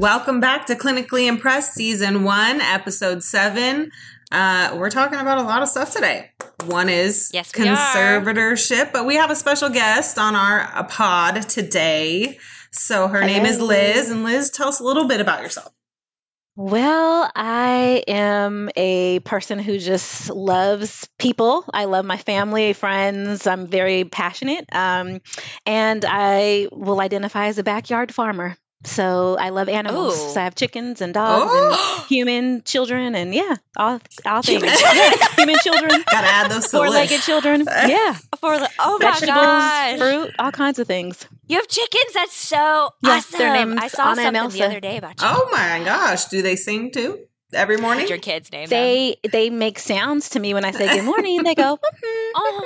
Welcome back to Clinically Impressed Season 1, Episode 7. Uh, we're talking about a lot of stuff today. One is Yes, we are. conservatorship, but we have a special guest on our uh, pod today. So her name is Liz. And Liz, tell us a little bit about yourself. Well, I am a person who just loves people. I love my family, friends. I'm very passionate. Um, and I will identify as a backyard farmer. So I love animals. Ooh. So I have chickens and dogs Oh. and human children and yeah, all all things. Human yeah, human children, Gotta add those four-legged children. Yeah, For the oh my vegetables, gosh, fruit, all kinds of things. you have chickens. That's so Yes, awesome. their name's I saw Anna and something the other day about chickens. Oh my gosh. Do they sing too? Every morning? What's your kids' name? them? They they make sounds to me when I say good morning. They go. "Mhm, Oh.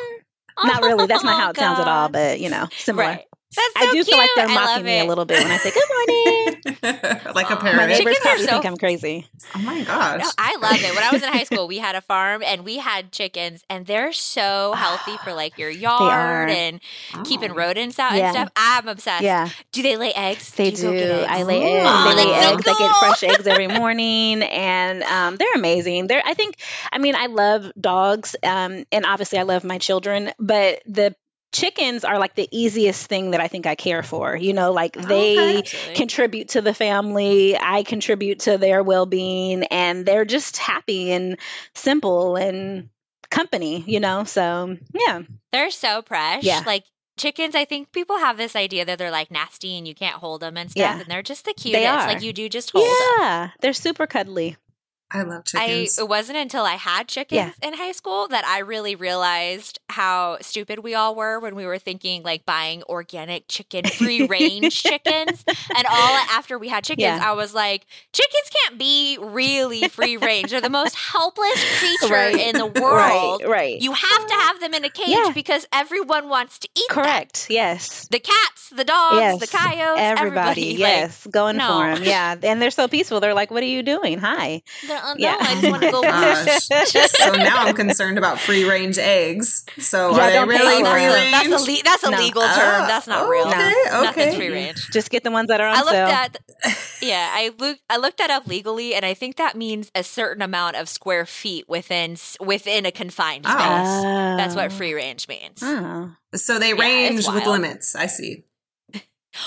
mhm." Not really. That's not how it sounds at all, but you know, similar. Right. That's so I do cute. feel like they're I mocking me a little bit when I say good morning. like a Aw. My neighbors Chickens probably so- think I'm crazy. Oh my gosh. No, I love it. When I was in high school, we had a farm and we had chickens, and they're so healthy for like your yard and keeping Oh. rodents out Yeah. and stuff. I'm obsessed. Yeah, Do they lay eggs? they you go do. get eggs? I lay eggs. Oh, they lay so eggs. I get fresh eggs every morning, and um, they're amazing. They're. I think. I mean, I love dogs, um, and obviously, I love my children. But the chickens are like the easiest thing that I think I care for. You know, like they. Okay. Contribute to the family. I contribute to their well being, and they're just happy and simple and company, you know? So, yeah. They're so fresh. Yeah. Like chickens, I think people have this idea that they're like nasty and you can't hold them and stuff, Yeah. and they're just the cutest. are. Like you do just hold them. Yeah. They're super cuddly. I love I chickens. it wasn't until I had chickens in high school that I really realized how stupid we all were when we were thinking like buying organic chicken, free range chickens. And all after we had chickens, Yeah. I was like, chickens can't be really free range. They're the most helpless creature Right. in the world. Right, right. You have to have them in a cage Yeah. because everyone wants to eat them. Correct. Yes. The cats, the dogs, Yes. the coyotes, Everybody, everybody. Like, yes, going no. for them. Yeah, and they're so peaceful. They're like, "What are you doing? Hi." they're- uh, Yeah. No, I just want to go. Gosh. so now I'm concerned about free range eggs. So Yeah, are they don't really for free range? That's a le- that's a No. legal term. That's not real. Okay, Nothing's okay. free range. Just get the ones that are on I looked sale. at yeah, I looked I looked that up legally, and I think that means a certain amount of square feet within within a confined Oh. space. That's what Oh. free range means. Oh. So they range it's with limits. I see.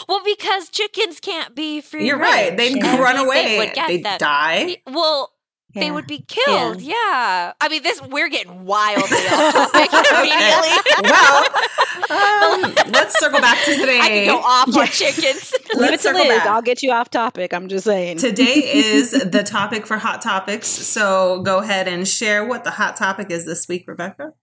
Well, because chickens can't be free. Range. You're right. They'd range. Yeah. run They away. would get They'd them. die. Well, they would be killed. Yeah. I mean, this we're getting wildly off topic immediately. well, um, let's circle back to today. I can go off on chickens. Leave Let's it to circle Liz. back. I'll get you off topic. I'm just saying. Today is the topic for hot topics. So go ahead and share what the hot topic is this week, Rebecca.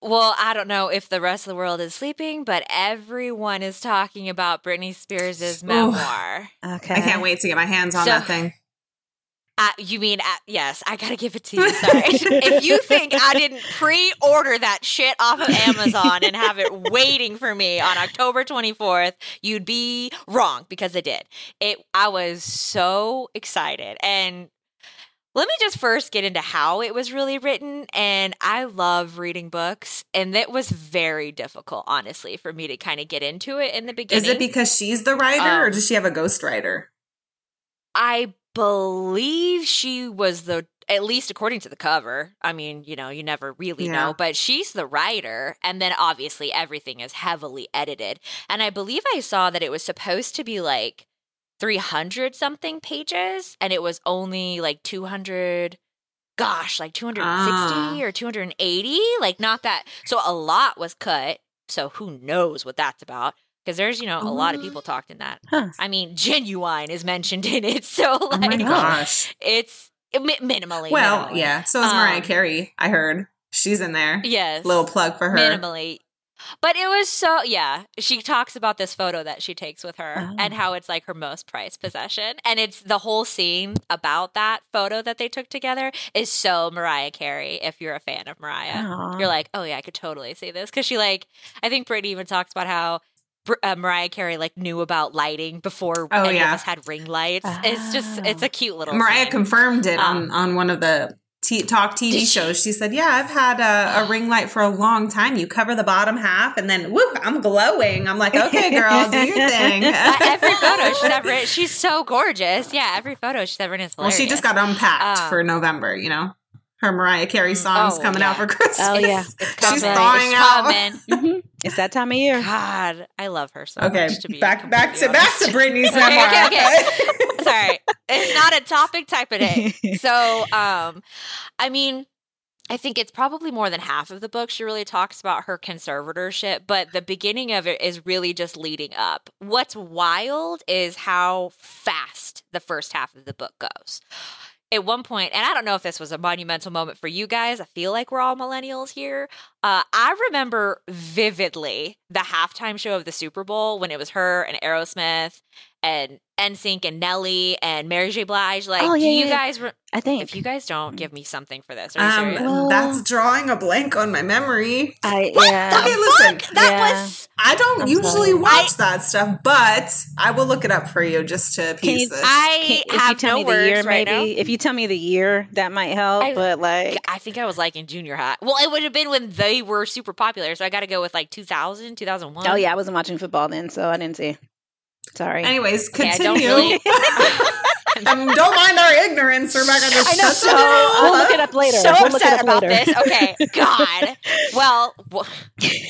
Well, I don't know if the rest of the world is sleeping, but everyone is talking about Britney Spears' Ooh. memoir. okay. I can't wait to get my hands on So- that thing. Uh, you mean, uh, yes, I gotta give it to you. Sorry. if you think I didn't pre order that shit off of Amazon and have it waiting for me on October 24th, you'd be wrong because I did. It. I was so excited. And let me just first get into how it was really written. And I love reading books, and it was very difficult, honestly, for me to kind of get into it in the beginning. Is it because she's the writer or Um, does she have a ghostwriter? I believe she was the at least according to the cover. I mean, you know, you never really Yeah. know, but she's the writer and then obviously everything is heavily edited. And I believe I saw that it was supposed to be like 300 something pages and it was only like 200 gosh, like 260 Ah. or 280, like not that. So a lot was cut. So who knows what that's about? Because there's, you know, a lot of people talked in that. Huh. I mean, Ginuwine is mentioned in it, so Oh my like gosh. it's mi- minimally. Well, yeah. So is Mariah Um, Carey. I heard she's in there. yes, Little plug for her. minimally. But it was so yeah. She talks about this photo that she takes with her Oh. and how it's like her most prized possession, and it's the whole scene about that photo that they took together is so Mariah Carey. If you're a fan of Mariah, you're like, oh yeah, I could totally see this because she like I think Britney even talks about how. Uh, Mariah Carey like knew about lighting before Oh, any yeah. of us had ring lights. It's just it's a cute little Mariah scene. confirmed it on Um, on one of the t- talk TV she- shows. She said, "Yeah, I've had a, a ring light for a long time. You cover the bottom half, and then woo, I'm glowing. I'm like, okay, girl, do your thing." Uh, every photo she's ever she's so gorgeous. Yeah, every photo she's ever in is well, she just got unpacked Um, for November. You know, her Mariah Carey songs oh, coming out for Christmas. Oh, yeah. It's She's thawing it's out. coming. Mhm. It's that time of year. God, I love her so Okay, much. To be back back to completely back to honest. Britney's Okay, memoir. okay, okay. Sorry, it's not a topic type of day. So, um, I mean, I think it's probably more than half of the book. She really talks about her conservatorship, but the beginning of it is really just leading up. What's wild is how fast the first half of the book goes. At one point, and I don't know if this was a monumental moment for you guys. I feel like we're all millennials here. Uh, I remember vividly the halftime show of the Super Bowl when it was her and Aerosmith and NSYNC and Nelly and Mary J. Blige. Like, Oh, do you yeah. guys? Re- I think. if you guys don't give me something for this, are you serious? Um, Well- that's drawing a blank on my memory. I What yeah. the Okay, listen. fuck? That Yeah. was I don't I'm usually sorry. watch that stuff, but I will look it up for you just to Can you- piece this. I Can- if have you tell no me words the year, right maybe now. if you tell me the year, that might help. I- but like, I think I was like in junior high. Well, it would have been when they were super popular. So I got to go with like 2000, 2001. oh yeah, I wasn't watching football then, so I didn't see. Sorry. Anyways, Okay, I don't continue. really- um, don't mind our ignorance, Rebecca. Just I know, shut so- the we'll look it up later. So we'll upset up about later. this. Okay, God. Well, w-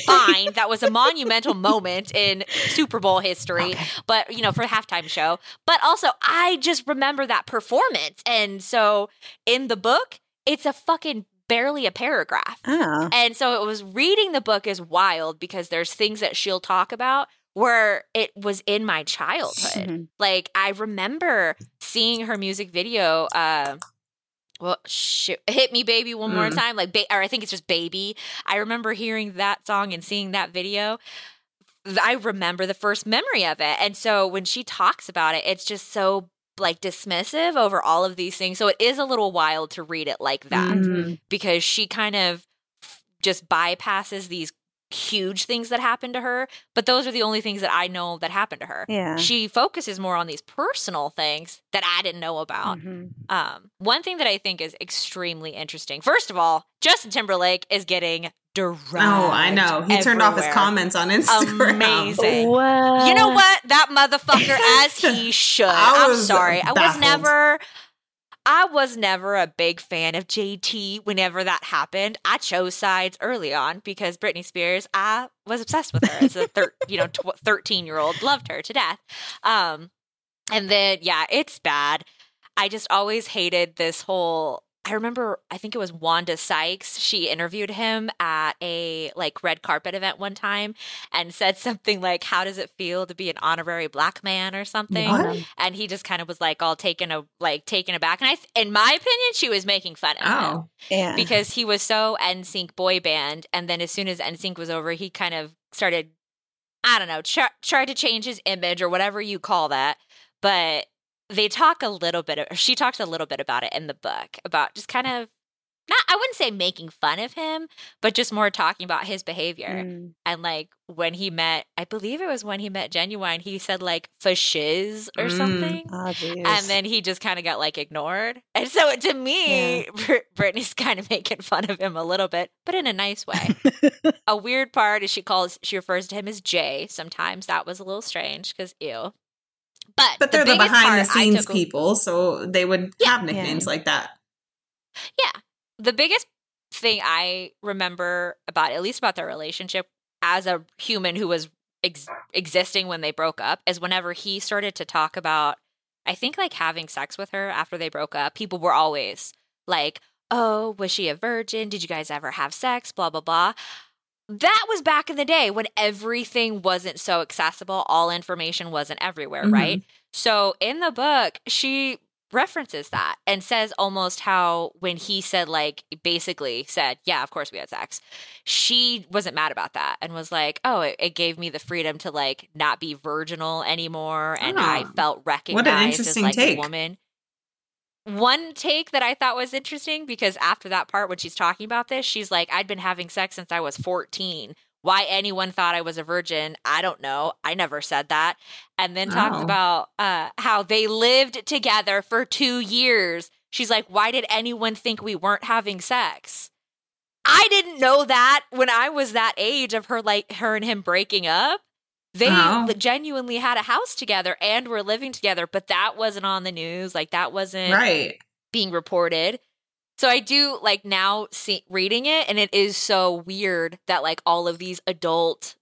fine. That was a monumental moment in Super Bowl history, but you know, for the halftime show. But also, I just remember that performance, and so in the book, it's a fucking barely a paragraph. Oh. And so it was reading the book is wild because there's things that she'll talk about where it was in my childhood. Mhm. Like I remember seeing her music video uh well, shit, hit me, baby, one more Mm. time. Like, ba- or I think it's just baby. I remember hearing that song and seeing that video. I remember the first memory of it, and so when she talks about it, it's just so like dismissive over all of these things. So it is a little wild to read it like that Mhm. because she kind of just bypasses these huge things that happened to her but those are the only things that i know that happened to her Yeah. she focuses more on these personal things that i didn't know about Mhm. um, one thing that i think is extremely interesting first of all justin timberlake is getting dragged Oh, I know. He turned off his comments on Instagram. Amazing. What? you know what that motherfucker as he should I i'm was sorry i was never I was never a big fan of JT whenever that happened. I chose sides early on because Britney Spears, I was obsessed with her as a thir- you know, tw- 13 year old, loved her to death. Um, and then, yeah, it's bad. I just always hated this whole. I remember, I think it was Wanda Sykes. She interviewed him at a like red carpet event one time and said something like, How does it feel to be an honorary black man or something? What? and he just kind of was like all taken a like taken aback and i th- in my opinion she was making fun of him Oh, Yeah. because he was so NSYNC boy band and then as soon as NSYNC was over he kind of started i don't know try, tried to change his image or whatever you call that but they talk a little bit of, she talks a little bit about it in the book about just kind of not i wouldn't say making fun of him but just more talking about his behavior Mm. and like when he met i believe it was when he met Ginuwine he said like for shiz or Mm. something Oh, and then he just kind of got like ignored. And so to me, Br- Britney's kind of making fun of him a little bit, but in a nice way. a weird part is she calls she refers to him as Jay. Sometimes that was a little strange because ew. But but they're the, biggest behind the scenes people, so they would Yeah. have nicknames like that. Yeah. The biggest thing I remember about, at least about their relationship as a human who was ex- existing when they broke up, is whenever he started to talk about, I think like having sex with her after they broke up, people were always like, oh, was she a virgin? Did you guys ever have sex? Blah, blah, blah. That was back in the day when everything wasn't so accessible, all information wasn't everywhere, Mhm. right? So in the book, she references that and says almost how when he said like basically said yeah of course we had sex she wasn't mad about that and was like oh it, it gave me the freedom to like not be virginal anymore and i Oh, felt recognized as interesting like take. a woman one take that i thought was interesting because after that part when she's talking about this she's like i'd been having sex since i was 14 why anyone thought I was a virgin, I don't know. I never said that. And then talks Oh. about uh, how they lived together for two years. She's like, why did anyone think we weren't having sex? I didn't know that when I was that age of her, like her and him breaking up. They Oh. genuinely had a house together and were living together, but that wasn't on the news. Like that wasn't Right. being reported. So I do like now see, reading it, and it is so weird that like all of these adult,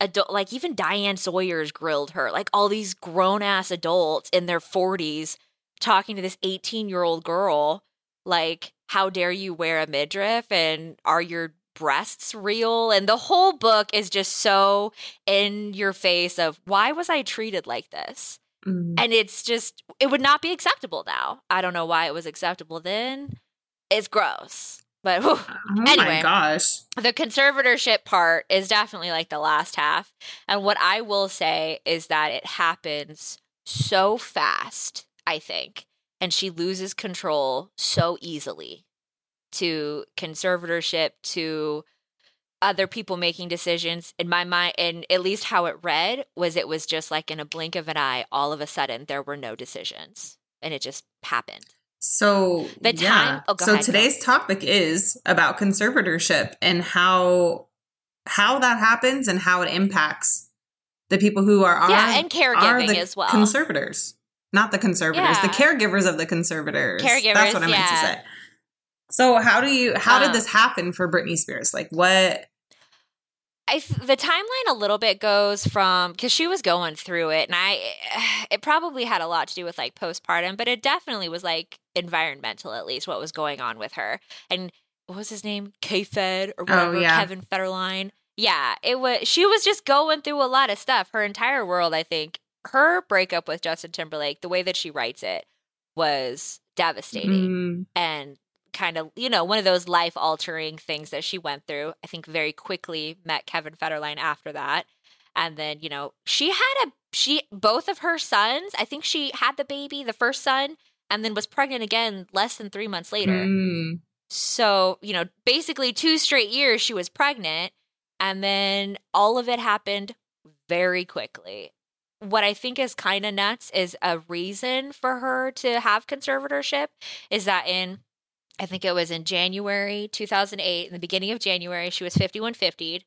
adult, like even Diane Sawyer's grilled her, like all these grown ass adults in their forties talking to this eighteen year old girl, like how dare you wear a midriff and are your breasts real? And the whole book is just so in your face of why was I treated like this? Mm. and it's just it would not be acceptable now. I don't know why it was acceptable then. It's gross. But whew, Oh Anyway. my gosh. the conservatorship part is definitely like the last half. And what I will say is that it happens so fast, I think, and she loses control so easily to conservatorship to other people making decisions. In my mind and at least how it read was it was just like in a blink of an eye all of a sudden there were no decisions. And it just happened. So The yeah. time- oh, so ahead, today's topic is about conservatorship and how how that happens and how it impacts the people who are, are yeah and are caregiving the as well. conservators, not the conservators, the caregivers of the conservators. Caregivers, That's what I meant to say. So how do you how did Um, this happen for Britney Spears? Like what? I th- the timeline a little bit goes from because she was going through it, and I it probably had a lot to do with like postpartum, but it definitely was like environmental at least what was going on with her. And what was his name? K Fed or whatever, Oh, yeah. Kevin Federline. Yeah, it was. She was just going through a lot of stuff. Her entire world, I think, her breakup with Justin Timberlake, the way that she writes it, was devastating Mm, and kind of you know one of those life altering things that she went through. I think very quickly met kevin federline after that. And then you know she had a she both of her sons i think she had the baby the first son and then was pregnant again less than three months later. Mm, so you know basically two straight years she was pregnant and then all of it happened very quickly. What i think is kind of nuts is a reason for her to have conservatorship is that in i think it was in january 2008 in the beginning of january she was 5150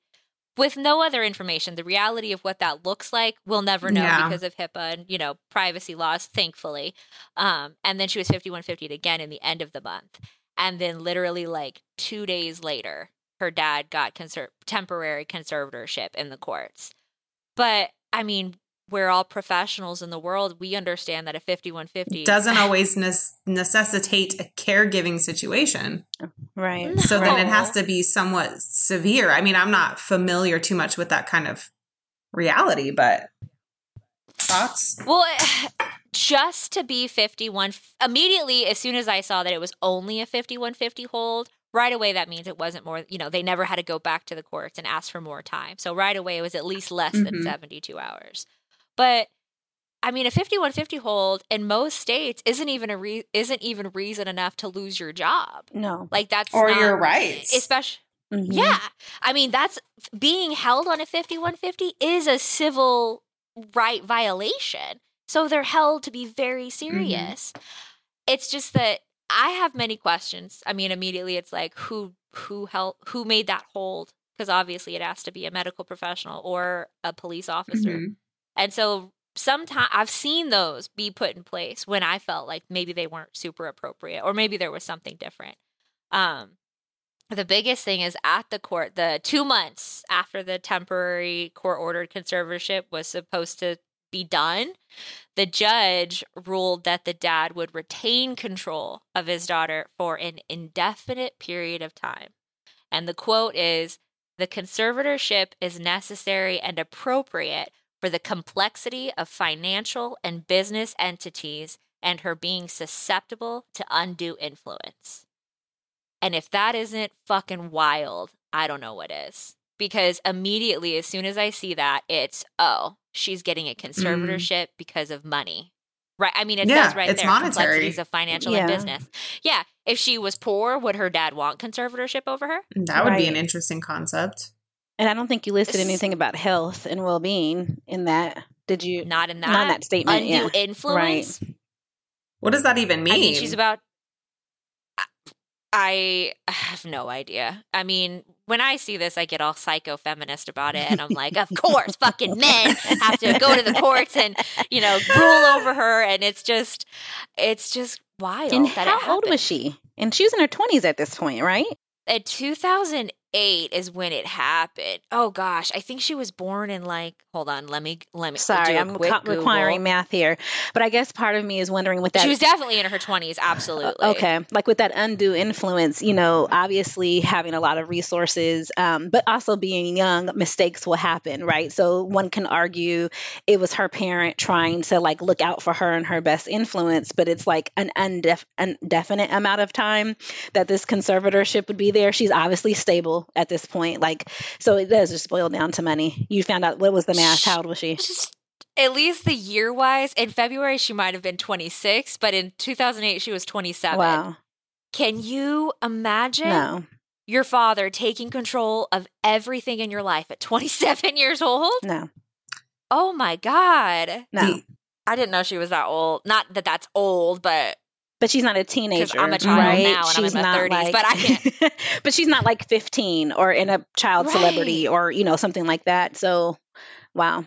with no other information the reality of what that looks like we'll never know Yeah. because of hipaa and you know privacy laws thankfully. Um, and then she was 5150 again in the end of the month. And then literally like two days later her dad got conser- temporary conservatorship in the courts. But i mean we're all professionals in the world we understand that a 5150 doesn't always nes- necessitate a caregiving situation. Right. So then it has to be somewhat severe. I mean, I'm not familiar too much with that kind of reality, but thoughts? Well, just to be 51, immediately as soon as I saw that it was only a 5150 hold, right away that means it wasn't more, you know, they never had to go back to the courts and ask for more time. So right away it was at least less than Mhm. 72 hours. But I mean, a 5150 hold in most states isn't even a re- isn't even reason enough to lose your job. No. Like that's Or not, your rights. especially Mhm. yeah. I mean, that's being held on a 5150 is a civil right violation. So they're held to be very serious. It's just that I have many questions. I mean, immediately it's like who who held who made that hold? Because obviously it has to be a medical professional or a police officer. Mhm. And so sometimes I've seen those be put in place when I felt like maybe they weren't super appropriate or maybe there was something different. Um the biggest thing is at the court, the 2 months after the temporary court ordered conservatorship was supposed to be done, the judge ruled that the dad would retain control of his daughter for an indefinite period of time. And the quote is the conservatorship is necessary and appropriate for the complexity of financial and business entities and her being susceptible to undue influence. And if that isn't fucking wild, I don't know what is. Because immediately, as soon as I see that, it's, oh, she's getting a mm-hmm. conservatorship because of money. Right. I mean, it Yeah, says right it's there monetary. complexities of financial and business. Yeah. If she was poor, would her dad want conservatorship over her? That would be an interesting concept. And I don't think you listed anything about health and well being in that. Did you? Not in that. Not in that statement. Undue yeah. influence. Right. What does that even mean? I mean she's about. I have no idea. I mean, when I see this, I get all psycho feminist about it, and I'm like, of course, fucking men have to go to the courts and you know rule over her, and it's just, it's just wild. And how old was she? And she was in her 20s at this point, right? At 2000 eight is when it happened. Oh gosh, I think she was born in like. Hold on, let me let me. Sorry, I'm co- requiring math here, but I guess part of me is wondering with that. She was definitely in her 20s, absolutely. Uh, okay, like with that undue influence, you know, obviously having a lot of resources, um, but also being young, mistakes will happen, right? So one can argue it was her parent trying to like look out for her and her best influence, but it's like an undef- indefinite amount of time that this conservatorship would be there. She's obviously stable at this point, like so it does just boil down to money. You found out what was the math? How old was she? Just at least the year wise, in February she might have been 26, but in 2008 she was 27. Wow, Can you imagine no, your father taking control of everything in your life at 27 years old? no, Oh my god. no. I didn't know she was that old. Not that that's old, but But she's not a teenager. I'm a child right? now and I'm in she's my not 30s, like, but I can't- but she's not like 15 or in a child celebrity or you know something like that. So, wow.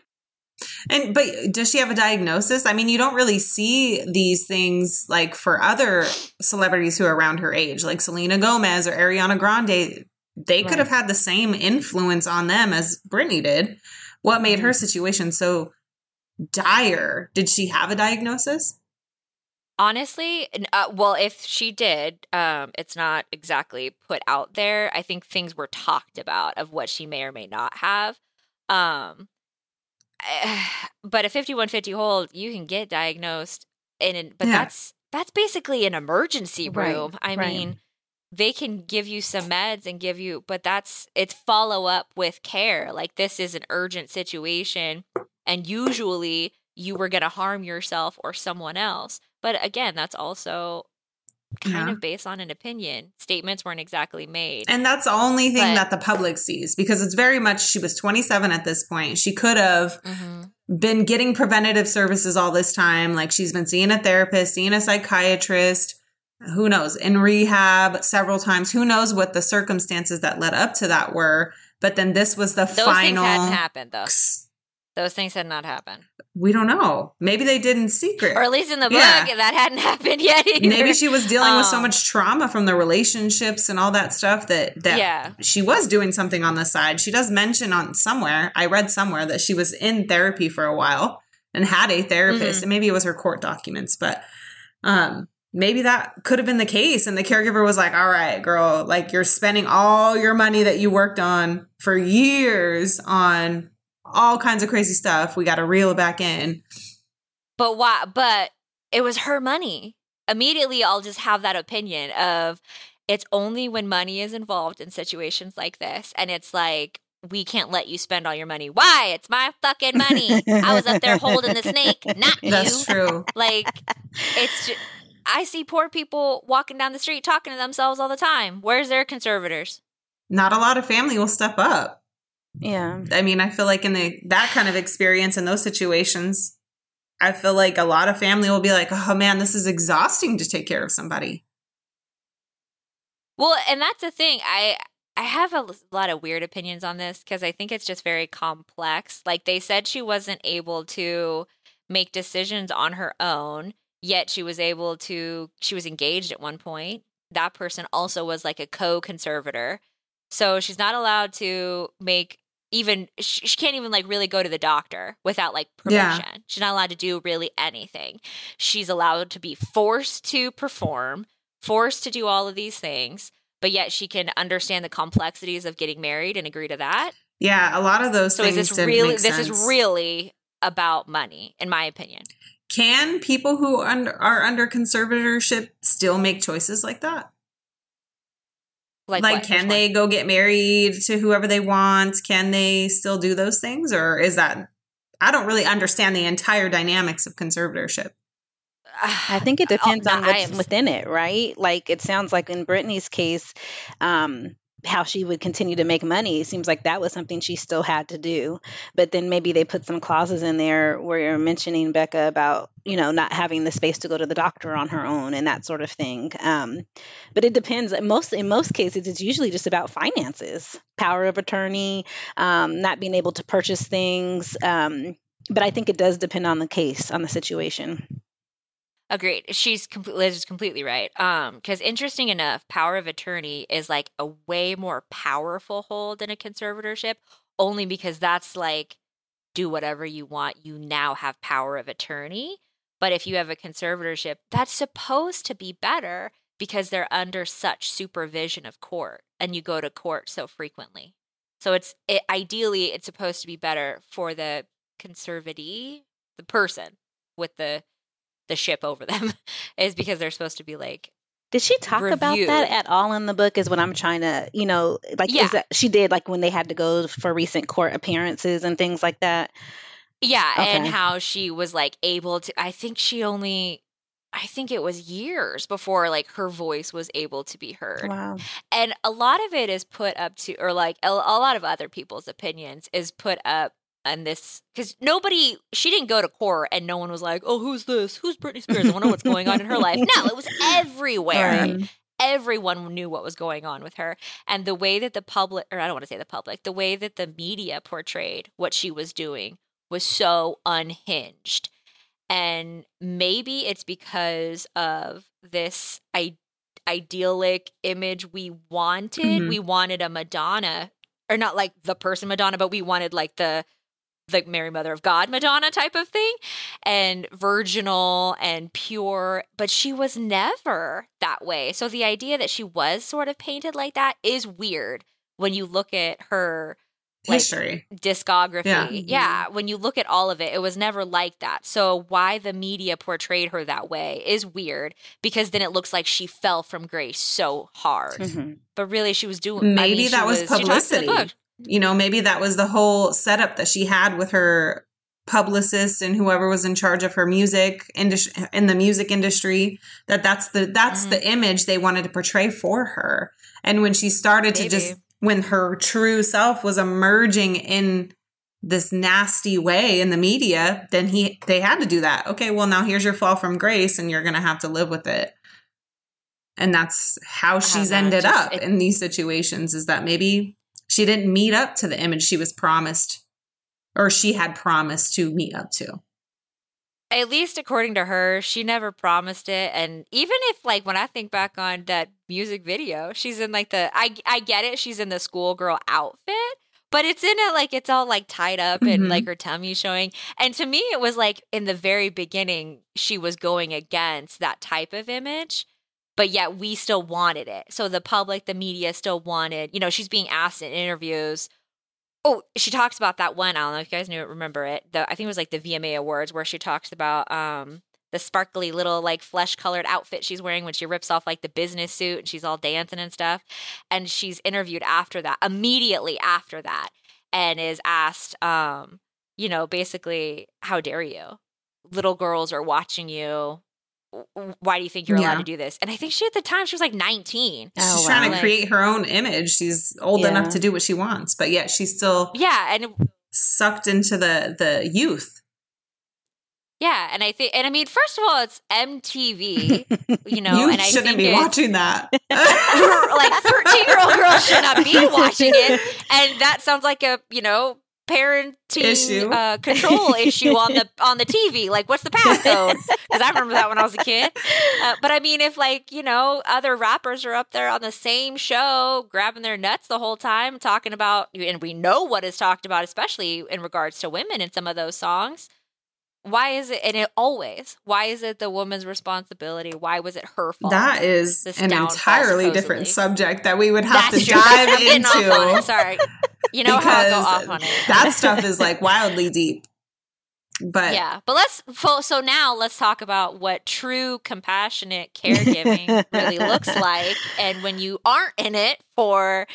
And but does she have a diagnosis? I mean, you don't really see these things like for other celebrities who are around her age, like Selena Gomez or Ariana Grande. They could have had the same influence on them as Britney did. What made her mm-hmm. situation so dire? Did she have a diagnosis? Honestly, uh, well, if she did, um, it's not exactly put out there. I think things were talked about of what she may or may not have. Um, but a 5150 hold, you can get diagnosed in, an, but Yeah. that's that's basically an emergency Right, room. I right. mean, they can give you some meds and give you, but that's it's follow up with care. Like this is an urgent situation, and usually you were going to harm yourself or someone else. But again, that's also kind Yeah. of based on an opinion. Statements weren't exactly made. And that's the only thing But- that the public sees because it's very much she was 27 at this point. She could have Mhm. been getting preventative services all this time. Like she's been seeing a therapist, seeing a psychiatrist, who knows, in rehab several times. Who knows what the circumstances that led up to that were. But then this was the Those things final. hadn't happened though. Those things had not happened, We don't know. Maybe they did in secret. or at least in the book, Yeah. that hadn't happened yet. Either. Maybe she was dealing with so Um, much trauma from the relationships and all that stuff that that Yeah. she was doing something on the side. She does mention on somewhere, I read somewhere that she was in therapy for a while and had a therapist, Mhm. and maybe it was her court documents, but um maybe that could have been the case and the caregiver was like, "All right, girl, like you're spending all your money that you worked on for years on all kinds of crazy stuff. We got to reel it back in." But why? But it was her money. Immediately, I'll just have that opinion of it's only when money is involved in situations like this, and it's like we can't let you spend all your money. Why? It's my fucking money. I was up there holding the snake, not That's you. true. Like it's. Just, I see poor people walking down the street talking to themselves all the time. Where's their conservators? Not a lot of family will step up. Yeah. I mean, I feel like in the that kind of experience in those situations, I feel like a lot of family will be like, "Oh man, this is exhausting to take care of somebody." Well, and that's the thing. I I have a lot of weird opinions on this because I think it's just very complex. Like they said she wasn't able to make decisions on her own, yet she was able to she was engaged at one point. That person also was like a co-conservator. So she's not allowed to make even she, she can't even like really go to the doctor without like Yeah. permission. She's not allowed to do really anything. She's allowed to be forced to perform, forced to do all of these things, but yet she can understand the complexities of getting married and agree to that. Yeah, a lot of those So is things this really this sense. is really about money in my opinion. Can people who under, are under conservatorship still make choices like that? Like, Like, what? can they go get married to whoever they want? Can they still do those things, or is that? I don't really understand the entire dynamics of conservatorship. I think it depends Oh, on what's within it, right? Like it sounds like in Britney's case, um, how she would continue to make money. It seems like that was something she still had to do. But then maybe they put some clauses in there where you're mentioning Becca about, you know, not having the space to go to the doctor on her own and that sort of thing. Um, but it depends. Most in most cases, it's usually just about finances, power of attorney, um, not being able to purchase things. Um, but I think it does depend on the case, on the situation. Agreed. She's completely Liz is completely right. Um, because interesting enough, power of attorney is like a way more powerful hold than a conservatorship, only because that's like do whatever you want. You now have power of attorney. But if you have a conservatorship, that's supposed to be better because they're under such supervision of court and you go to court so frequently. So it's it, ideally it's supposed to be better for the conservatee, the person with the the ship over them is because they're supposed to be like did she talk about that at all in the book? Is what I'm trying to, you know, like Yeah. that she did like when they had to go for recent court appearances and things like that. Yeah, and how she was like able to I think she only I think it was years before like her voice was able to be heard. Wow. And a lot of it is put up to or like a, a lot of other people's opinions is put up on this cuz nobody she didn't go to court and no one was like, "Oh, who's this? Who's Britney Spears? I wonder what's going on in her life." No, it was everywhere. Right. everyone knew what was going on with her and the way that the public or i don't want to say the public the way that the media portrayed what she was doing was so unhinged and maybe it's because of this I- idyllic image we wanted Mhm. we wanted a madonna or not like the person madonna but we wanted like the the Mary Mother of God Madonna type of thing and virginal and pure, but she was never that way. So the idea that she was sort of painted like that is weird when you look at her like, History. discography. Yeah. Yeah. when you look at all of it, it was never like that. So why the media portrayed her that way is weird because then it looks like she fell from grace so hard. Mhm. But really she was doing I Maybe mean, that was she talked in the publicity. You know, maybe that was the whole setup that she had with her publicist and whoever was in charge of her music industry in the music industry that that's the that's Mhm. the image they wanted to portray for her. And when she started to just when her true self was emerging in this nasty way in the media then he they had to do that. Okay well now here's your fall from grace and you're gonna have to live with it. And that's how she's ended just- up it- in these situations is that maybe she didn't meet up to the image she was promised or she had promised to meet up to. at least according to her, she never promised it. And even if like when I think back on that music video, she's in like the I I get it, she's in the schoolgirl outfit, but it's in it like it's all like tied up and Mhm. like her tummy showing. And to me, it was like in the very beginning, she was going against that type of image. But yet we still wanted it. So the public, the media still wanted, you know, she's being asked in interviews, Oh, she talks about that one. I don't know if you guys knew remember it. The I think it was like the VMA Awards where she talks about um the sparkly little like flesh colored outfit she's wearing when she rips off like the business suit and she's all dancing and stuff. And she's interviewed after that, immediately after that, and is asked, um, you know, basically, how dare you? Little girls are watching you. W- Why do you think you're allowed to do this? And I think she at the time she was like 19. Oh, she's wow. trying to Like- create her own image. She's old Yeah. enough to do what she wants, but yet she's still Yeah, and sucked into the the youth. Yeah, and I think, and I mean, first of all, it's MTV, you know, you and I shouldn't think be watching that. like thirteen year old girls should not be watching it, and that sounds like a you know parenting Issue. Uh, control issue on the on the TV. Like, what's the passcode? Because I remember that when I was a kid. Uh, but I mean, if like you know other rappers are up there on the same show, grabbing their nuts the whole time, talking about, and we know what is talked about, especially in regards to women in some of those songs why is it and it always why is it the woman's responsibility why was it her fault That is an downfall, entirely different subject that we would have That's to dive I'm getting off on it. into. sorry you know how i'll go off on it that stuff is like wildly deep. But yeah but let's so now let's talk about what true compassionate caregiving really looks like. And when you aren't in it for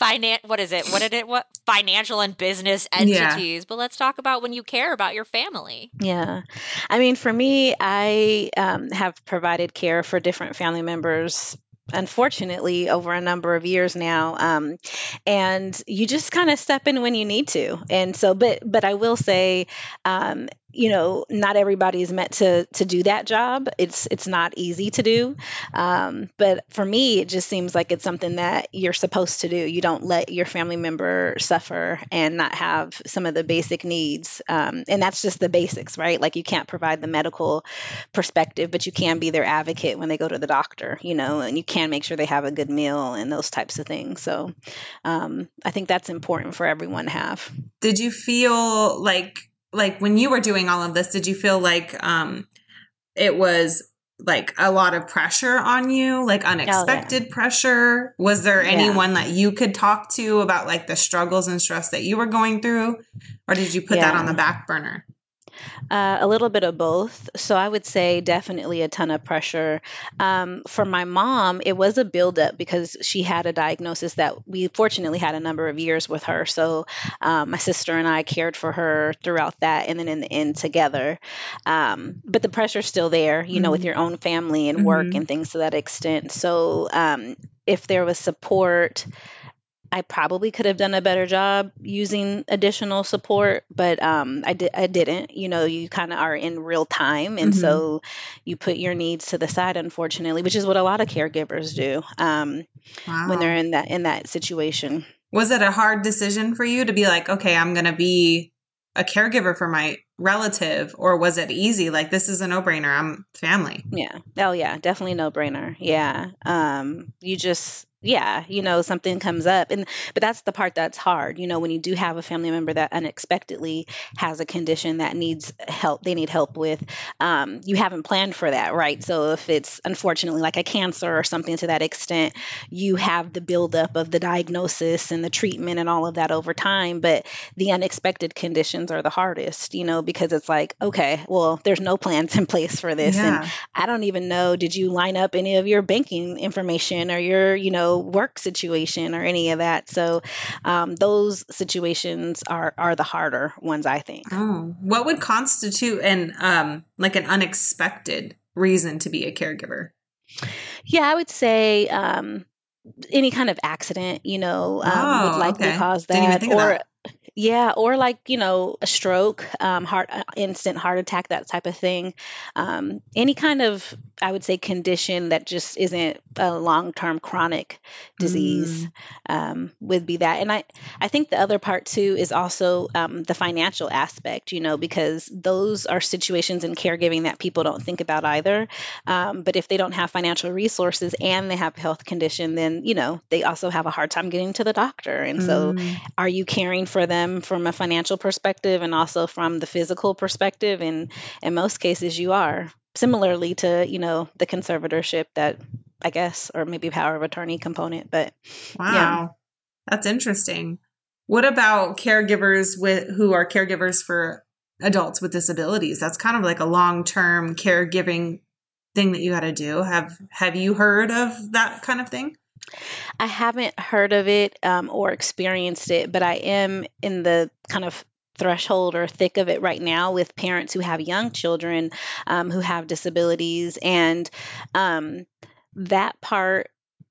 finan what is it? What did it what? Financial and business Yeah. entities. But let's talk about when you care about your family. Yeah. I mean, for me, I um, have provided care for different family members unfortunately over a number of years now um, and you just kind of step in when you need to. And so but but i will say um, you know not everybody is meant to to do that job. It's it's not easy to do. Um, but for me it just seems like it's something that you're supposed to do. You don't let your family member suffer and not have some of the basic needs. Um, and that's just the basics right? Like you can't provide the medical perspective but you can be their advocate when they go to the doctor you know and you can make sure they have a good meal and those types of things. So um, i think that's important for everyone to have. Did you feel like like when you were doing all of this, did you feel like um it was like a lot of pressure on you, like unexpected oh, yeah. pressure? Was there anyone that you could talk to about like the struggles and stress that you were going through? Or did you put yeah. that on the back burner? Uh, a little bit of both. So I would say definitely a ton of pressure. Um, for my mom, it was a buildup because she had a diagnosis that we fortunately had a number of years with her. So um, my sister and I cared for her throughout that and then in the end together. Um, but the pressure's still there, you mm-hmm. know, with mm-hmm. your own family and work mm-hmm. and things to that extent. So um, if there was support, I probably could have done a better job using additional support, but um, I did. I didn't. You know, you kind of are in real time, and mm-hmm. so you put your needs to the side, unfortunately, which is what a lot of caregivers do um, wow. when they're in that in that situation. Was it a hard decision for you to be like, okay, I'm going to be a caregiver for my relative, or was it easy? Like, this is a no brainer. I'm family. Yeah. Oh, yeah. Definitely no brainer. Yeah. Um, you just yeah you know something comes up and but that's the part that's hard you know when you do have a family member that unexpectedly has a condition that needs help they need help with um, you haven't planned for that right so if it's unfortunately like a cancer or something to that extent you have the buildup of the diagnosis and the treatment and all of that over time but the unexpected conditions are the hardest you know because it's like okay well there's no plans in place for this yeah. and i don't even know did you line up any of your banking information or your you know work situation or any of that. So um, those situations are are the harder ones, I think. Oh, what would constitute an um, like an unexpected reason to be a caregiver? Yeah, I would say um, any kind of accident, you know, um, oh, would likely okay. cause that, or that. Yeah, or like you know a stroke, um, heart, uh, instant heart attack, that type of thing. Um, any kind of, I would say, condition that just isn't a long-term chronic disease mm. um, would be that. And I, I think the other part too is also um, the financial aspect. You know, because those are situations in caregiving that people don't think about either. Um, but if they don't have financial resources and they have a health condition, then you know they also have a hard time getting to the doctor. And mm. so, are you caring for them? Them from a financial perspective and also from the physical perspective. And in most cases you are similarly to you know the conservatorship that i guess or maybe power of attorney component but wow. Yeah. that's interesting. What about caregivers with who are caregivers for adults with disabilities? That's kind of like a long-term caregiving thing that you got to do. Have have you heard of that kind of thing I haven't heard of it um, or experienced it, but I am in the kind of threshold or thick of it right now with parents who have young children um, who have disabilities. And um, that part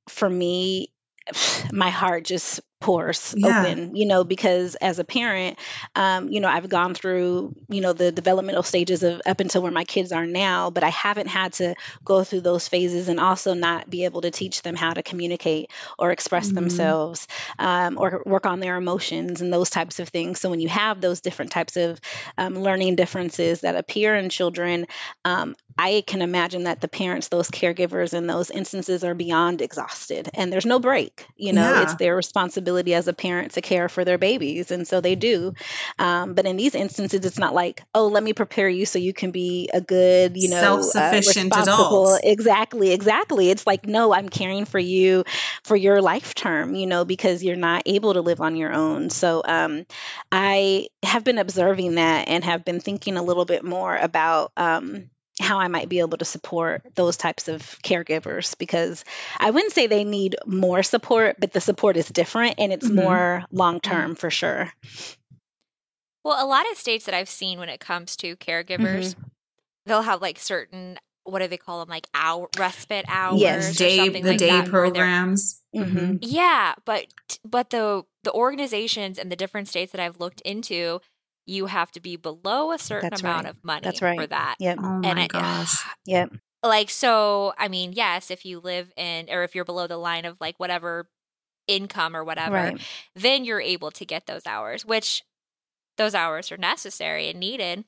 for me, my heart just pours yeah. open, you know, because as a parent, um, you know, I've gone through, you know, the developmental stages of up until where my kids are now, but I haven't had to go through those phases and also not be able to teach them how to communicate or express mm-hmm. themselves um, or work on their emotions and those types of things. So when you have those different types of um, learning differences that appear in children, um, I can imagine that the parents, those caregivers in those instances are beyond exhausted and there's no break. You know, yeah. it's their responsibility as a parent to care for their babies. And so they do. Um, but in these instances, it's not like, oh, let me prepare you so you can be a good, you know, self sufficient uh, adult. Exactly, exactly. It's like, no, I'm caring for you for your life term, you know, because you're not able to live on your own. So um, I have been observing that and have been thinking a little bit more about. Um, how I might be able to support those types of caregivers because I wouldn't say they need more support, but the support is different and it's mm-hmm. more long term for sure. Well, a lot of states that I've seen when it comes to caregivers, mm-hmm. they'll have like certain what do they call them? Like hour respite hours. Yes, or day something the like day that, where they're- programs. Mhm. Yeah, but but the the organizations and the different states that I've looked into, you have to be below a certain That's amount right. of money That's right. for that. Yep. Oh And my it- uh, gosh. Yep. like so i mean yes if you live in or if you're below the line of like whatever income or whatever Right. then you're able to get those hours which those hours are necessary and needed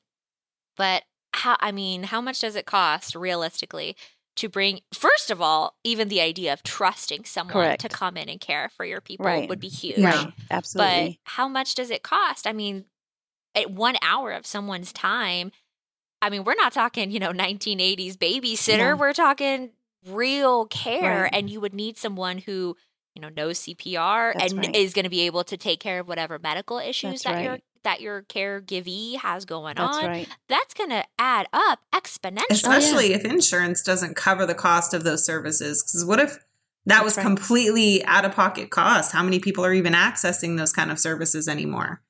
but how i mean how much does it cost realistically to bring first of all even the idea of trusting someone to come in and care for your people Right. would be huge Right. Absolutely. but how much does it cost? I mean, at one hour of someone's time, I mean, we're not talking, you know, 1980s babysitter. No. We're talking real care. Right. And you would need someone who, you know, knows CPR That's and right. is going to be able to take care of whatever medical issues That's that your right. that your caregivee has going That's on. right. That's going to add up exponentially. Especially if insurance doesn't cover the cost of those services. Because what if that was right. completely out of pocket cost? How many people are even accessing those kind of services anymore?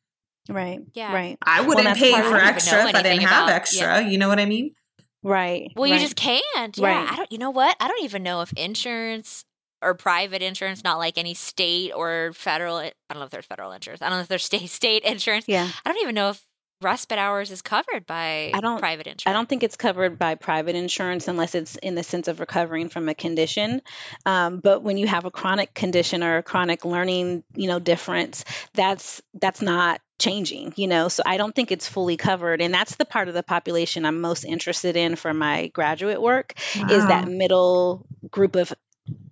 Right. Yeah. Right. I wouldn't that's pay for it. I don't even extra if I didn't anything have about- extra. You know what I mean? Right. Well, you just can't. Yeah. Right. I don't you know what? I don't even know if insurance or private insurance, not like any state or federal I don't know if there's federal insurance. I don't know if there's state state insurance. Yeah. I don't even know if respite hours is covered by I don't- private insurance. I don't think it's covered by private insurance unless it's in the sense of recovering from a condition. Um, but when you have a chronic condition or a chronic learning, you know, difference, that's that's not changing, you know. So I don't think it's fully covered, and that's the part of the population I'm most interested in for my graduate work is that middle group of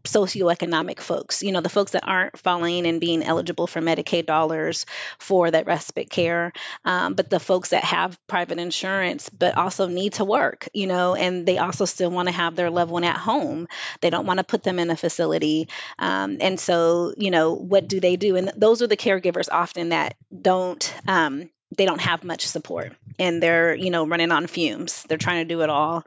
socioeconomic folks, you know, the folks that aren't falling and being eligible for Medicaid dollars for that respite care, um, but the folks that have private insurance but also need to work, you know, and they also still want to have their loved one at home. They don't want to put them in a facility. Um, and so, you know, what do they do? And those are the caregivers often that don't. Um, they don't have much support and they're you know running on fumes. They're trying to do it all.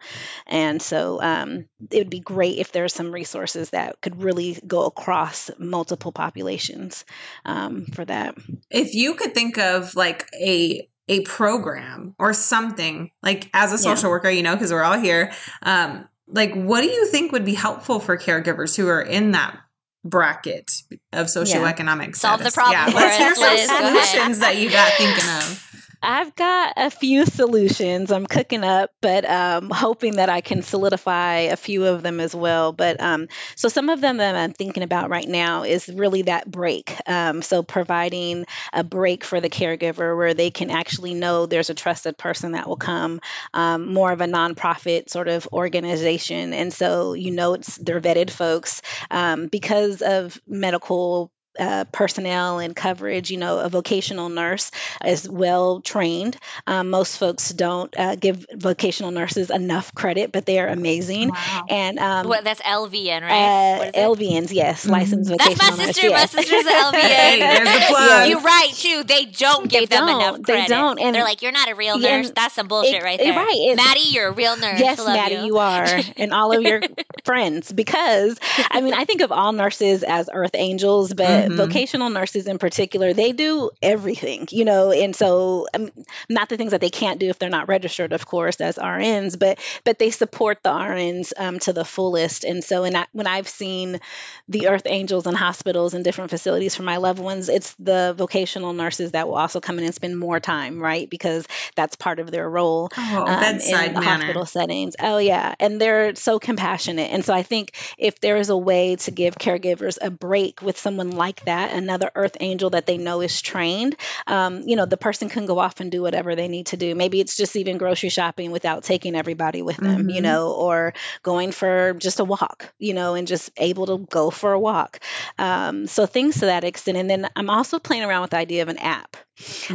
And so um, it would be great if there's some resources that could really go across multiple populations um, for that. If you could think of like a a program or something like as a social worker you know because we're all here um like what do you think would be helpful for caregivers who are in that bracket of socioeconomic Solve the status? problem yeah for let's hear some Liz. Go ahead. solutions that you got thinking of I've got a few solutions I'm cooking up, but um, hoping that I can solidify a few of them as well. But um, so some of them that I'm thinking about right now is really that break. Um, so providing a break for the caregiver where they can actually know there's a trusted person that will come, um, more of a nonprofit sort of organization. And so you know it's they're vetted folks um, because of medical uh, personnel and coverage, you know, a vocational nurse is well trained. Um, most folks don't uh, give vocational nurses enough credit, but they are amazing. wow And um, what that's LVN, right? uh, What is it? LVNs, yes, Mhm. licensed That's vocational my nurse. sister. My sister's an LVN. Hey, there's the plug. You're right too. They don't They give them enough don't. They credit. don't. And- They're like, "You're not a real Yeah, nurse. That's some bullshit it- right it- there." right, it's- Maddie, you're a real nurse. Yes, Love Maddie, you. you. are, and all of your friends. Because I mean, I think of all nurses as earth angels, but Mhm. vocational nurses in particular, they do everything, you know. And so, um, not the things that they can't do if they're not registered, of course, as RNs, but but they support the RNs um, to the fullest. And so, and I, when I've seen the earth angels in hospitals and different facilities for my loved ones, it's the vocational nurses that will also come in and spend more time, right? Because that's part of their role oh um, in the manner hospital settings. Oh yeah, and they're so compassionate. And so I think if there is a way to give caregivers a break with someone like that, another earth angel that they know is trained, um, you know, the person can go off and do whatever they need to do. Maybe it's just even grocery shopping without taking everybody with them, you Mhm. know, or going for just a walk, you know, and just able to go for a walk. Um, so things to that extent. And then I'm also playing around with the idea of an app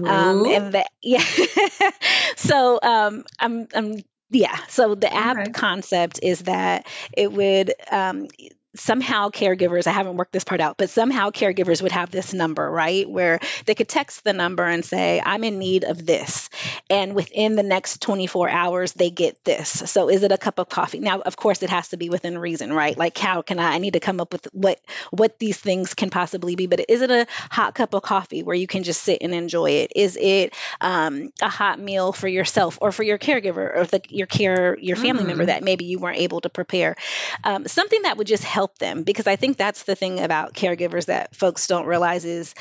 um, and that yeah so um i'm i'm yeah so the app Okay. concept is that it would um somehow caregivers, I haven't worked this part out, but somehow caregivers would have this number, right? Where they could text the number and say, I'm in need of this. And within the next 24 hours, they get this. So is it a cup of coffee? Now, of course, it has to be within reason, right? Like how can I, I need to come up with what, what these things can possibly be, but is it a hot cup of coffee where you can just sit and enjoy it? Is it um, a hot meal for yourself or for your caregiver or the, your care, your family mm. member that maybe you weren't able to prepare? Um, something that would just help help them because I think that's the thing about caregivers that folks don't realize is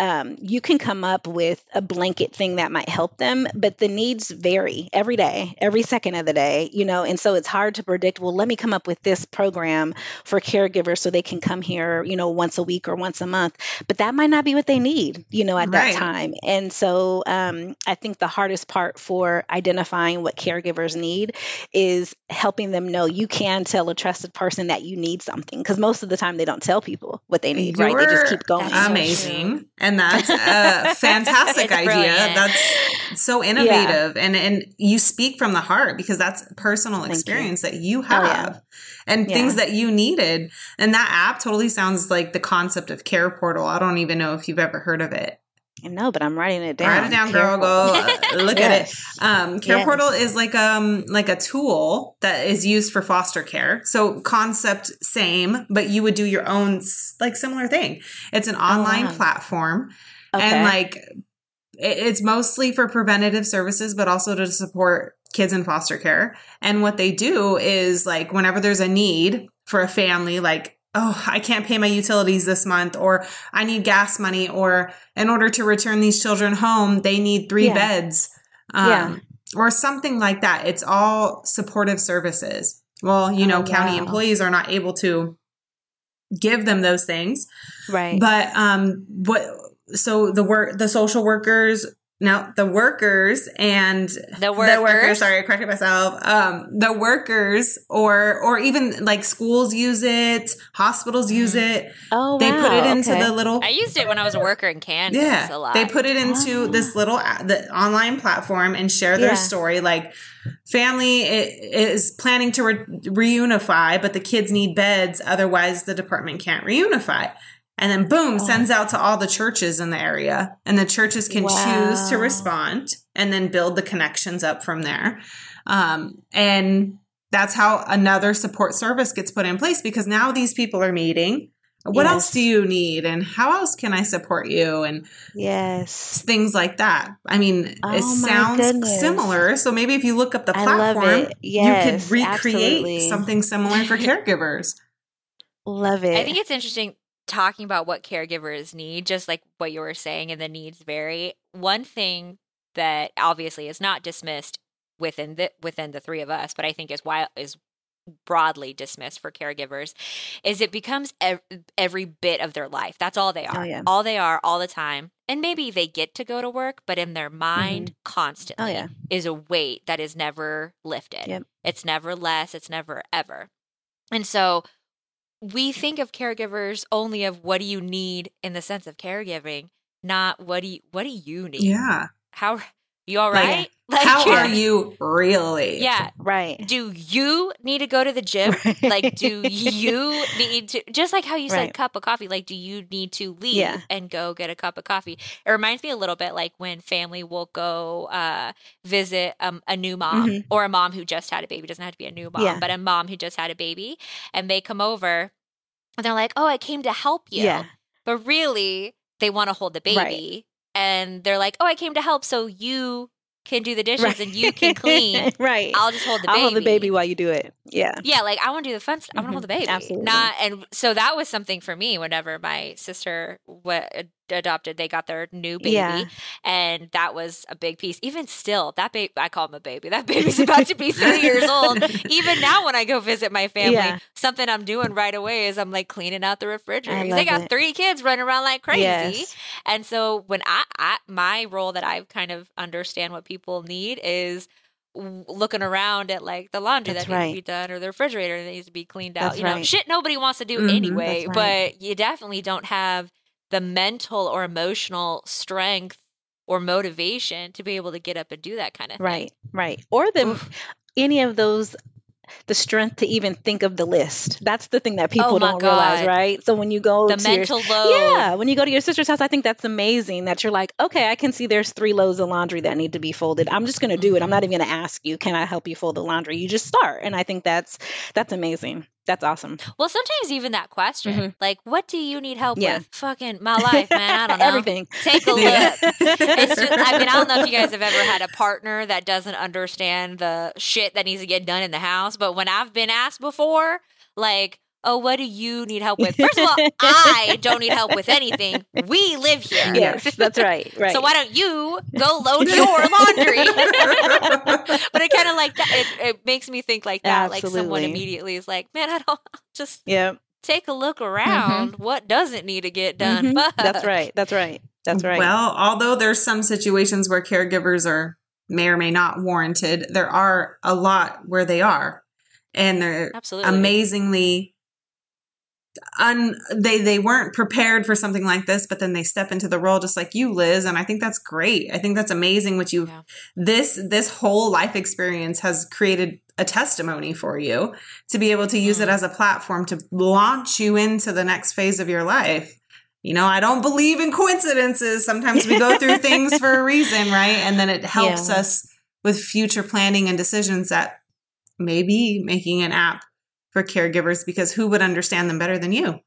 um, you can come up with a blanket thing that might help them, but the needs vary every day, every second of the day, you know, and so it's hard to predict. Well, let me come up with this program for caregivers so they can come here, you know, once a week or once a month, but that might not be what they need, you know, at right. that time. And so um, I think the hardest part for identifying what caregivers need is helping them know you can tell a trusted person that you need something something because most of the time they don't tell people what they need, You're right? They just keep going. Amazing. And that's a fantastic idea. Brilliant. That's so innovative. Yeah. And and you speak from the heart because that's personal Thank experience you. that you have. Oh, yeah. And yeah. things that you needed. And that app totally sounds like the concept of Care Portal. I don't even know if you've ever heard of it. No, but I'm writing it down. Write it down, girl. Go uh, look yes. at it. Um, care yes. Portal is like um like a tool that is used for foster care. So concept same, but you would do your own like similar thing. It's an online oh, wow. platform, okay. and like it's mostly for preventative services, but also to support kids in foster care. And what they do is like whenever there's a need for a family, like oh, I can't pay my utilities this month, or I need gas money, or in order to return these children home, they need three yeah. beds. Um, yeah. Or something like that. It's all supportive services. Well, you know, oh, county wow. employees are not able to give them those things. Right. But um what so the work the social workers now the workers and the workers, the workers sorry i corrected myself um, the workers or or even like schools use it hospitals use mm-hmm. it oh they wow, put it into okay. the little i used it when i was a worker in kansas yeah they put it into oh. this little the online platform and share their yeah. story like family is planning to re- reunify but the kids need beds otherwise the department can't reunify and then boom, oh. sends out to all the churches in the area. And the churches can wow. choose to respond and then build the connections up from there. Um, and that's how another support service gets put in place because now these people are meeting. What yes. else do you need? And how else can I support you? And yes, things like that. I mean, oh it sounds goodness. similar. So maybe if you look up the platform, yes, you could recreate absolutely. something similar for caregivers. Love it. I think it's interesting talking about what caregivers need, just like what you were saying, and the needs vary. One thing that obviously is not dismissed within the within the three of us, but I think is why is broadly dismissed for caregivers is it becomes ev- every bit of their life. That's all they oh, are. Oh, yeah. All they are all the time. And maybe they get to go to work, but in their mind mm-hmm. constantly oh, yeah. is a weight that is never lifted. Yep. It's never less, it's never ever. And so we think of caregivers only of what do you need in the sense of caregiving, not what do you what do you need? Yeah. How you all right? Like, like, how are you really? Yeah. Right. Do you need to go to the gym? Right. Like, do you need to, just like how you said right. cup of coffee, like, do you need to leave yeah. and go get a cup of coffee? It reminds me a little bit like when family will go uh, visit um, a new mom mm-hmm. or a mom who just had a baby. It doesn't have to be a new mom, yeah. but a mom who just had a baby. And they come over and they're like, oh, I came to help you. Yeah. But really, they want to hold the baby. Right. And they're like, oh, I came to help so you can do the dishes right. and you can clean. right. I'll just hold the baby. I'll hold the baby while you do it. Yeah. Yeah. Like I want to do the fun stuff. I want to hold mm-hmm. the baby. Absolutely. Not, and so that was something for me whenever my sister w- adopted, they got their new baby. Yeah. And that was a big piece. Even still, that baby, I call him a baby. That baby's about to be three years old. Even now, when I go visit my family, yeah. something I'm doing right away is I'm like cleaning out the refrigerator. They got it. three kids running around like crazy. Yes. And so when I, I, my role that I kind of understand what people need is looking around at like the laundry That's that needs right. to be done or the refrigerator that needs to be cleaned out. That's you know, right. shit nobody wants to do mm-hmm. anyway, right. but you definitely don't have the mental or emotional strength or motivation to be able to get up and do that kind of thing. Right, right. Or the Oof. any of those the strength to even think of the list. That's the thing that oh people Oh don't realize, right? So when you go the to your mental load. yeah, when you go to your sister's house, I think that's amazing that you're like, okay, I can see there's three loads of laundry that need to be folded. I'm just going to do it. I'm not mm-hmm. even going to ask you, can I help you fold the laundry? You just start, and I think that's that's amazing. That's awesome. Well, sometimes even that question, Mhm. like, what do you need help Yeah. with? Fucking my life, man. I don't know. Everything. Take a look. It's just, I mean, I don't know if you guys have ever had a partner that doesn't understand the shit that needs to get done in the house, but when I've been asked before, like, oh, what do you need help with? First of all, I don't need help with anything. We live here. yes, that's right. Right. So why don't you go load your laundry? but it kind of like that. It, it makes me think like that. Like someone immediately is like, man, I don't just yeah, take a look around. What doesn't need to get done? Mhm. Fuck. that's right. That's right. That's right. Well, although there's some situations where caregivers are may or may not warranted, there are a lot where they are. And they're Absolutely. amazingly un they they weren't prepared for something like this, but then they step into the role just like you, Liz. And I think that's great. I think that's amazing what you Yeah. this this whole life experience has created a testimony for you to be able to use it Mm. as a platform to launch you into the next phase of your life. You know, I don't believe in coincidences. Sometimes we go through things for a reason, right? And then it helps Yeah. us with future planning and decisions that maybe making an app for caregivers because who would understand them better than you?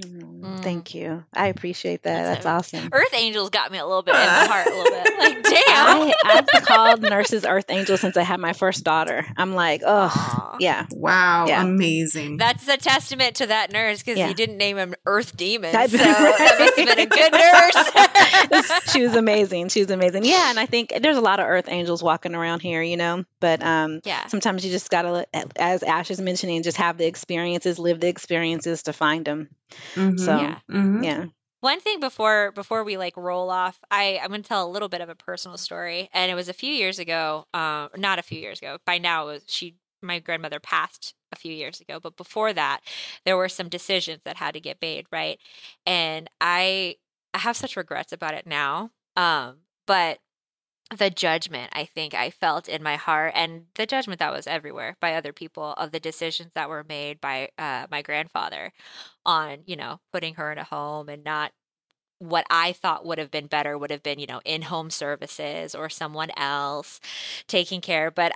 Mm, Mm. Thank you. I appreciate that. That's That's, awesome. Earth Angels got me a little bit in the heart, a little bit. Like, damn. I, I've called nurses Earth Angels since I had my first daughter. I'm like, oh, yeah. Wow, Yeah. amazing. That's a testament to that nurse because Yeah. you didn't name him Earth Demon. That's so that must have been a good nurse. she was amazing. She was amazing. Yeah, and I think there's a lot of Earth Angels walking around here, you know. But um, yeah. sometimes you just gotta, as Ash is mentioning, just have the experiences, live the experiences to find them. Mhm, So, Yeah. mhm. Yeah. One thing before before we like roll off, I I'm going to tell a little bit of a personal story, and it was a few years ago. Uh, not a few years ago. By now, it was she my grandmother passed a few years ago, but before that, there were some decisions that had to get made, right? And I I have such regrets about it now. Um, but the judgment I think I felt in my heart and the judgment that was everywhere by other people of the decisions that were made by uh, my grandfather on, you know, putting her in a home and not what I thought would have been better would have been, you know, in home services or someone else taking care. But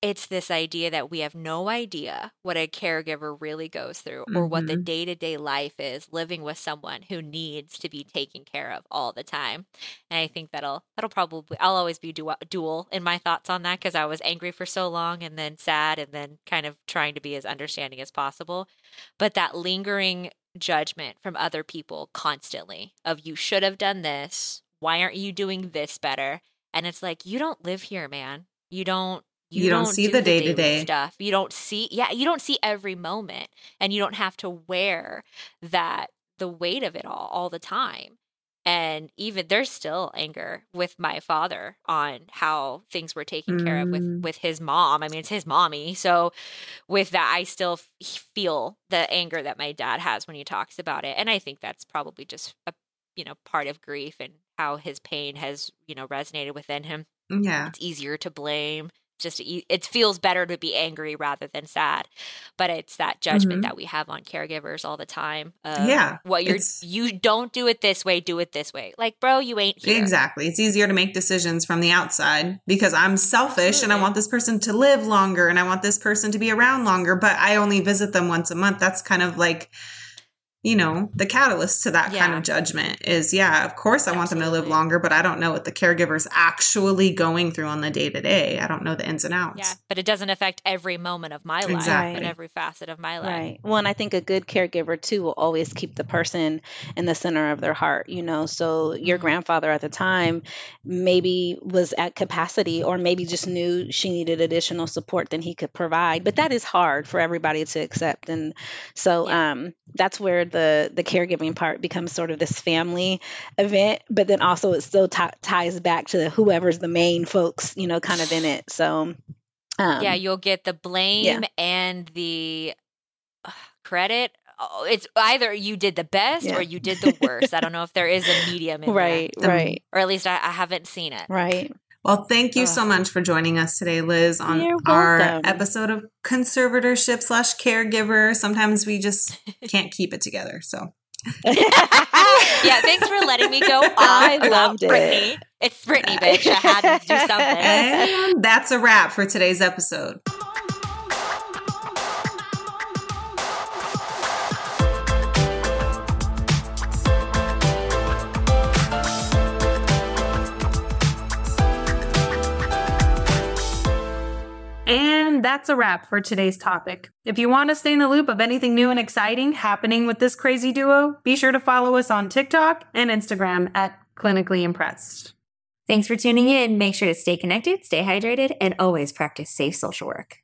it's this idea that we have no idea what a caregiver really goes through or what the day to day life is living with someone who needs to be taken care of all the time. And I think that'll that'll probably I'll always be du- dual in my thoughts on that because I was angry for so long and then sad and then kind of trying to be as understanding as possible. But that lingering judgment from other people constantly of you should have done this. Why aren't you doing this better? And it's like you don't live here, man. You don't. You, You don't see do the day-to-day. stuff. You don't see, yeah, you don't see every moment, and you don't have to wear that the weight of it all all the time. And even there's still anger with my father on how things were taken care of with Mm. with his mom. I mean, it's his mommy, so with that, I still feel the anger that my dad has when he talks about it, and I think that's probably just a you know part of grief and how his pain has you know resonated within him Yeah. it's easier to blame just it feels better to be angry rather than sad but it's that judgment Mhm. that we have on caregivers all the time Yeah, what you're you don't do it this way do it this way like bro you ain't here Exactly. It's easier to make decisions from the outside because I'm selfish and I want this person to live longer and I want this person to be around longer, but I only visit them once a month. That's kind of like, you know, the catalyst to that kind of judgment is yeah, of course I want them to live longer, but I don't know what the caregiver's actually going through on the day to day. I don't know the ins and outs. yeah but it doesn't affect every moment of my life Exactly. and every facet of my life Right. Well, and I think a good caregiver too will always keep the person in the center of their heart, you know. So your Mhm. grandfather at the time maybe was at capacity or maybe just knew she needed additional support than he could provide. But that is hard for everybody to accept. And so Yeah. um that's where the the the caregiving part becomes sort of this family event, but then also it still ti ties back to whoever's the main folks, you know, kind of in it. So um yeah you'll get the blame and the uh, credit Oh, it's either you did the best Yeah. or you did the worst i don't know if there is a medium right, The- right, or at least I, I haven't seen it right. Well, thank you so much for joining us today, Liz, on our episode of conservatorship slash caregiver. Sometimes we just can't keep it together. So yeah, thanks for letting me go off I about loved it. It's Britney, bitch. I had to do something. and that's a wrap for today's episode. And that's a wrap for today's topic. If you want to stay in the loop of anything new and exciting happening with this crazy duo, be sure to follow us on TikTok and Instagram at Clinically Impressed. Thanks for tuning in. Make sure to stay connected, stay hydrated, and always practice safe social work.